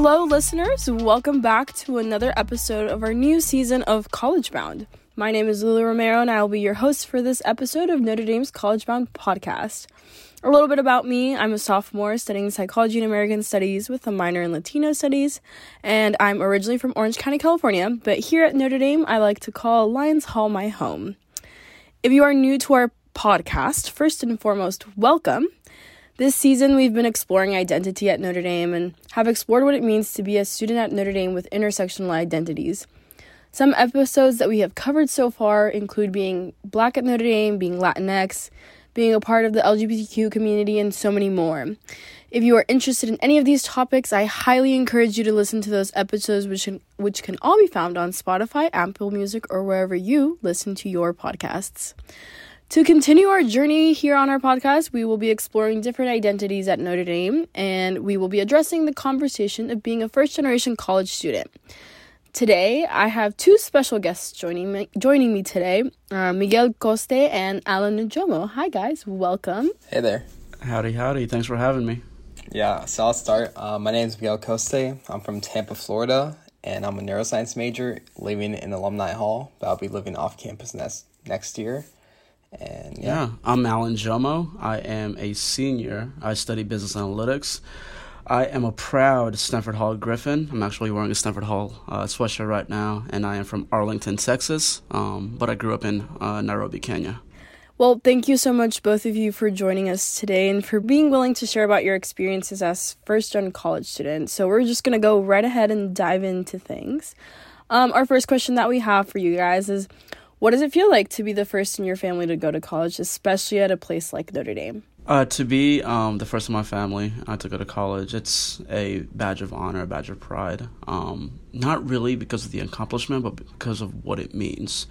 Hello, listeners. Welcome back to another episode of our new season of College Bound. My name is Lulu Romero, and I will be your host for this episode of Notre Dame's College Bound podcast. A little bit about me I'm a sophomore studying psychology and American studies with a minor in Latino studies, and I'm originally from Orange County, California, but here at Notre Dame, I like to call Lyons Hall my home. If you are new to our podcast, first and foremost, welcome. This season, we've been exploring identity at Notre Dame and have explored what it means to be a student at Notre Dame with intersectional identities. Some episodes that we have covered so far include being black at Notre Dame, being Latinx, being a part of the LGBTQ community, and so many more. If you are interested in any of these topics, I highly encourage you to listen to those episodes, which can, which can all be found on Spotify, Apple Music, or wherever you listen to your podcasts. To continue our journey here on our podcast, we will be exploring different identities at Notre Dame, and we will be addressing the conversation of being a first generation college student. Today, I have two special guests joining me, joining me today uh, Miguel Coste and Alan Njomo. Hi, guys. Welcome. Hey there. Howdy, howdy. Thanks for having me. Yeah, so I'll start. Uh, my name is Miguel Coste. I'm from Tampa, Florida, and I'm a neuroscience major living in Alumni Hall, but I'll be living off campus next, next year. And yeah. yeah, I'm Alan Jomo. I am a senior. I study business analytics. I am a proud Stanford Hall Griffin. I'm actually wearing a Stanford Hall uh, sweatshirt right now, and I am from Arlington, Texas, um, but I grew up in uh, Nairobi, Kenya. Well, thank you so much, both of you, for joining us today and for being willing to share about your experiences as first gen college students. So, we're just going to go right ahead and dive into things. Um, our first question that we have for you guys is What does it feel like to be the first in your family to go to college, especially at a place like Notre Dame? Uh, to be um, the first in my family uh, to go to college, it's a badge of honor, a badge of pride. Um, not really because of the accomplishment, but because of what it means.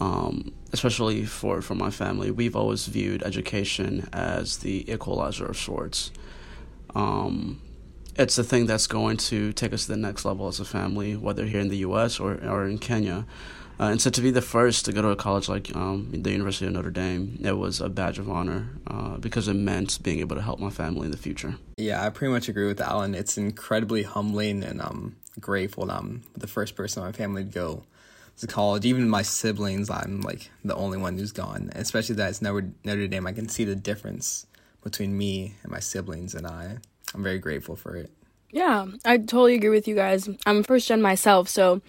Um, especially for, for my family, we've always viewed education as the equalizer of sorts. Um, it's the thing that's going to take us to the next level as a family, whether here in the U.S. or, or in Kenya. Uh, and so to be the first to go to a college like um, the University of Notre Dame, it was a badge of honor uh, because it meant being able to help my family in the future. Yeah, I pretty much agree with Alan. It's incredibly humbling and I'm grateful that I'm the first person in my family to go to college. Even my siblings, I'm like the only one who's gone. Especially that it's Notre, Notre Dame, I can see the difference between me and my siblings, and I, I'm very grateful for it. Yeah, I totally agree with you guys. I'm first gen myself, so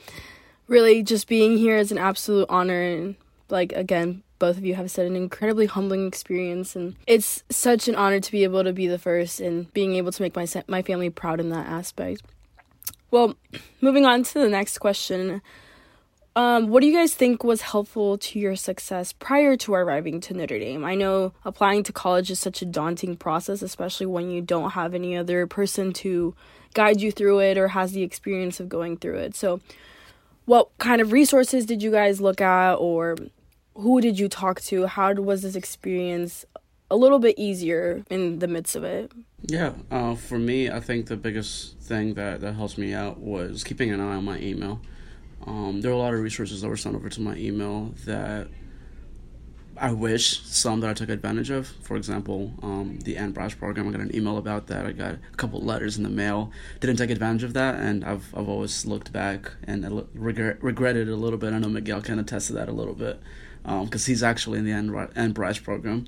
really just being here is an absolute honor and like again both of you have said an incredibly humbling experience and it's such an honor to be able to be the first and being able to make my my family proud in that aspect well moving on to the next question um, what do you guys think was helpful to your success prior to arriving to Notre Dame? I know applying to college is such a daunting process, especially when you don't have any other person to guide you through it or has the experience of going through it. So, what kind of resources did you guys look at or who did you talk to? How was this experience a little bit easier in the midst of it? Yeah uh, for me i think the biggest thing that, that helps me out was keeping an eye on my email. Um, there are a lot of resources that were sent over to my email that I wish some that I took advantage of. For example, um, the Ann Bryce program. I got an email about that. I got a couple letters in the mail. Didn't take advantage of that, and I've I've always looked back and regret, regretted a little bit. I know Miguel can attest to that a little bit because um, he's actually in the Ann, Ann Bryce program.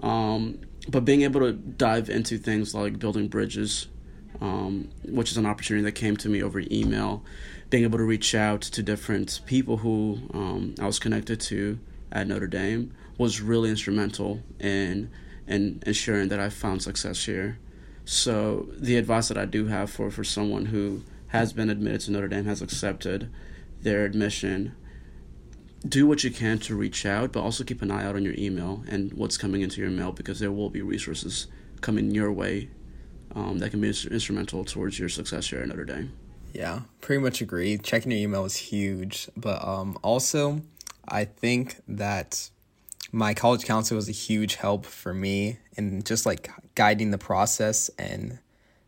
Um, but being able to dive into things like building bridges, um, which is an opportunity that came to me over email, being able to reach out to different people who um, I was connected to at Notre Dame was really instrumental in in ensuring that I found success here. So the advice that I do have for, for someone who has been admitted to Notre Dame, has accepted their admission, do what you can to reach out, but also keep an eye out on your email and what's coming into your mail because there will be resources coming your way um, that can be instrumental towards your success here at Notre Dame. Yeah, pretty much agree. Checking your email is huge, but um, also I think that my college counselor was a huge help for me in just like guiding the process and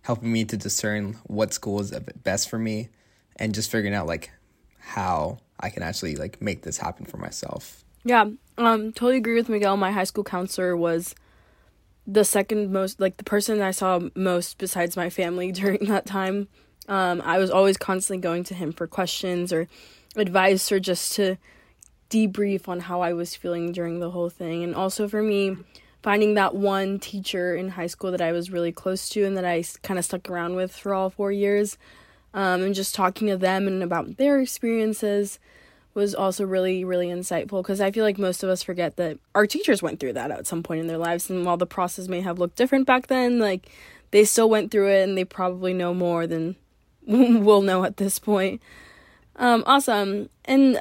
helping me to discern what school is best for me and just figuring out like how I can actually like make this happen for myself. Yeah, um totally agree with Miguel. My high school counselor was the second most like the person I saw most besides my family during that time. Um, I was always constantly going to him for questions or advice or just to debrief on how I was feeling during the whole thing. And also for me, finding that one teacher in high school that I was really close to and that I kind of stuck around with for all four years, um, and just talking to them and about their experiences was also really, really insightful because I feel like most of us forget that our teachers went through that at some point in their lives. And while the process may have looked different back then, like they still went through it and they probably know more than we'll know at this point. Um, awesome. And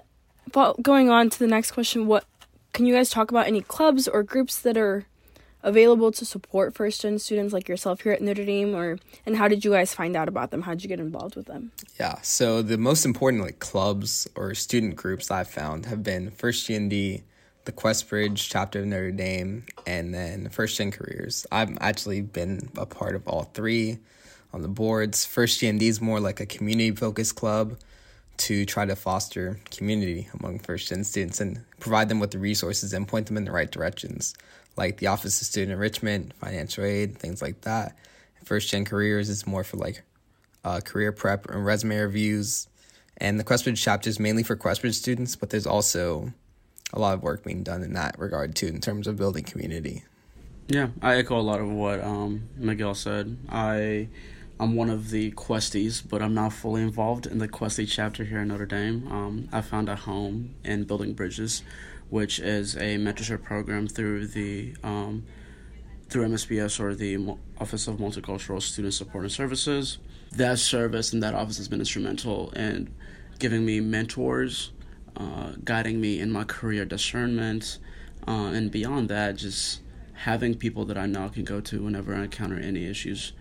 going on to the next question, what can you guys talk about any clubs or groups that are available to support first gen students like yourself here at Notre Dame or and how did you guys find out about them? How did you get involved with them? Yeah, so the most important like clubs or student groups I've found have been First GND, the Questbridge chapter of Notre Dame, and then First Gen Careers. I've actually been a part of all three on the boards. First GND is more like a community focused club to try to foster community among first gen students and provide them with the resources and point them in the right directions like the Office of Student Enrichment, financial aid, things like that. First Gen Careers is more for like uh, career prep and resume reviews. And the Questbridge chapter is mainly for Questbridge students, but there's also a lot of work being done in that regard too, in terms of building community. Yeah, I echo a lot of what um, Miguel said. I I'm one of the Questies, but I'm not fully involved in the Questie chapter here in Notre Dame. Um, I found a home in building bridges which is a mentorship program through the um, through MSPS or the Office of Multicultural Student Support and Services. That service and that office has been instrumental in giving me mentors, uh, guiding me in my career discernment, uh, and beyond that, just having people that I know can go to whenever I encounter any issues.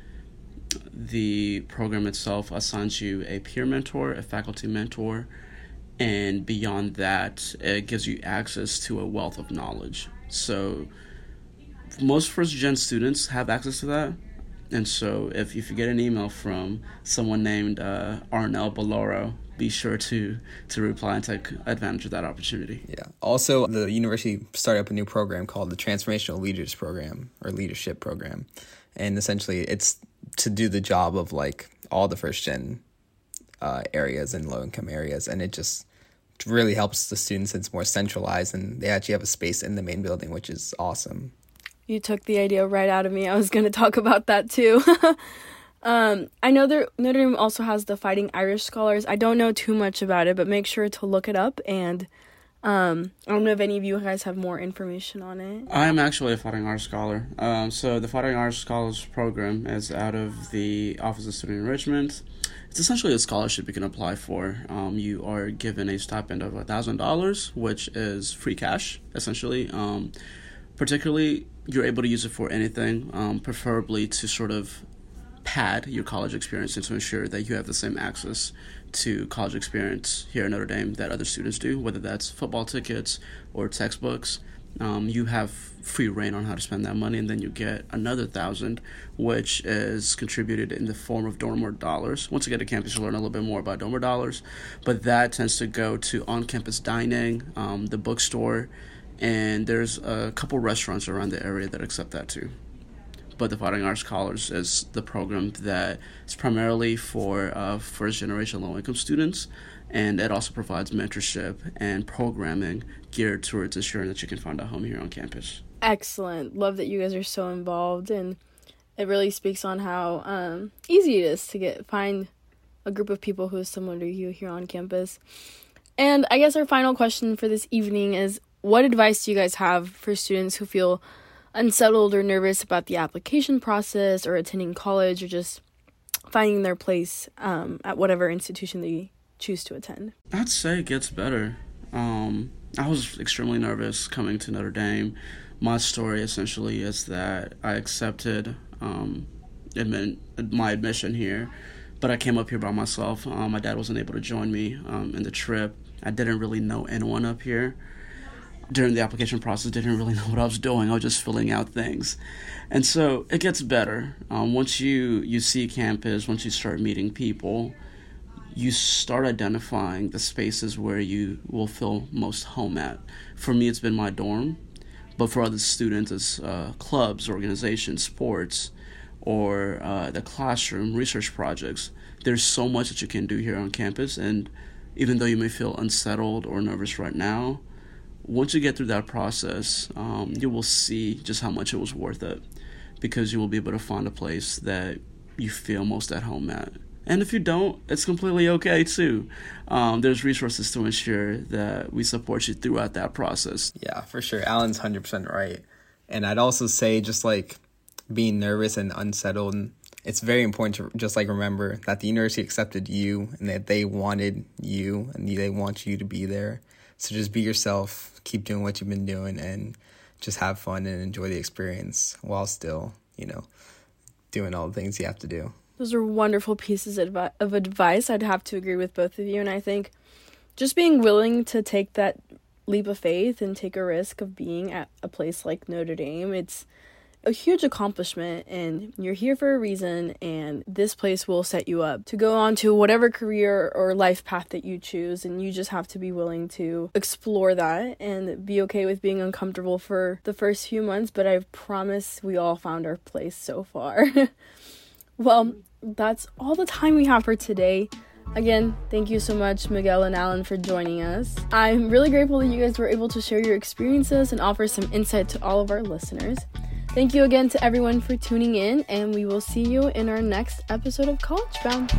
The program itself assigns you a peer mentor, a faculty mentor, and beyond that it gives you access to a wealth of knowledge. So most first gen students have access to that. And so if, if you get an email from someone named uh, Arnel Bulaoro be sure to to reply and take advantage of that opportunity. Yeah. Also the university started up a new program called the transformational leaders program or leadership program. And essentially it's to do the job of like all the first gen uh, areas and low income areas, and it just really helps the students. It's more centralized, and they actually have a space in the main building, which is awesome. You took the idea right out of me. I was going to talk about that too. um, I know that Notre Dame also has the Fighting Irish Scholars. I don't know too much about it, but make sure to look it up and um, I don't know if any of you guys have more information on it. I'm actually a Fighting Irish Scholar. Um, so the Fighting Irish Scholars program is out of the Office of Student Enrichment. It's essentially a scholarship you can apply for. Um, you are given a stipend of thousand dollars, which is free cash, essentially. Um, particularly, you're able to use it for anything, um, preferably to sort of pad your college experience and to ensure that you have the same access to college experience here at Notre Dame that other students do, whether that's football tickets or textbooks. Um, you have free reign on how to spend that money, and then you get another thousand, which is contributed in the form of Domer dollars. Once you get to campus, you'll learn a little bit more about Domer dollars, but that tends to go to on-campus dining, um, the bookstore, and there's a couple restaurants around the area that accept that too but the Fighting Irish Scholars is the program that is primarily for uh, first generation low income students, and it also provides mentorship and programming geared towards ensuring that you can find a home here on campus. Excellent. Love that you guys are so involved, and it really speaks on how um, easy it is to get find a group of people who is similar to you here on campus. And I guess our final question for this evening is what advice do you guys have for students who feel unsettled or nervous about the application process or attending college or just finding their place um, at whatever institution they choose to attend? I'd say it gets better. Um, I was extremely nervous coming to Notre Dame. My story essentially is that I accepted um, admit, my admission here, but I came up here by myself. Um, my dad wasn't able to join me um, in the trip. I didn't really know anyone up here during the application process didn't really know what I was doing. I was just filling out things, and so it gets better um, once you you see campus. Once you start meeting people, you start identifying the spaces where you will feel most home at. For me, it's been my dorm, but for other students, it's uh, clubs, organizations, sports, or uh, the classroom, research projects, there's so much that you can do here on campus, and even though you may feel unsettled or nervous right now, once you get through that process, um, you will see just how much it was worth it because you will be able to find a place that you feel most at home at. And if you don't, it's completely okay too. Um, there's resources to ensure that we support you throughout that process. Yeah, for sure. Alan's 100% right. And I'd also say, just like being nervous and unsettled, it's very important to just like remember that the university accepted you and that they wanted you and they want you to be there. So just be yourself, keep doing what you've been doing, and just have fun and enjoy the experience while still, you know, doing all the things you have to do. Those are wonderful pieces of advice. I'd have to agree with both of you. And I think just being willing to take that leap of faith and take a risk of being at a place like Notre Dame, it's a huge accomplishment and you're here for a reason and this place will set you up to go on to whatever career or life path that you choose and you just have to be willing to explore that and be okay with being uncomfortable for the first few months but I promise we all found our place so far. well, that's all the time we have for today. Again, thank you so much, Miguel and Alan, for joining us. I'm really grateful that you guys were able to share your experiences and offer some insight to all of our listeners. Thank you again to everyone for tuning in, and we will see you in our next episode of College Bound.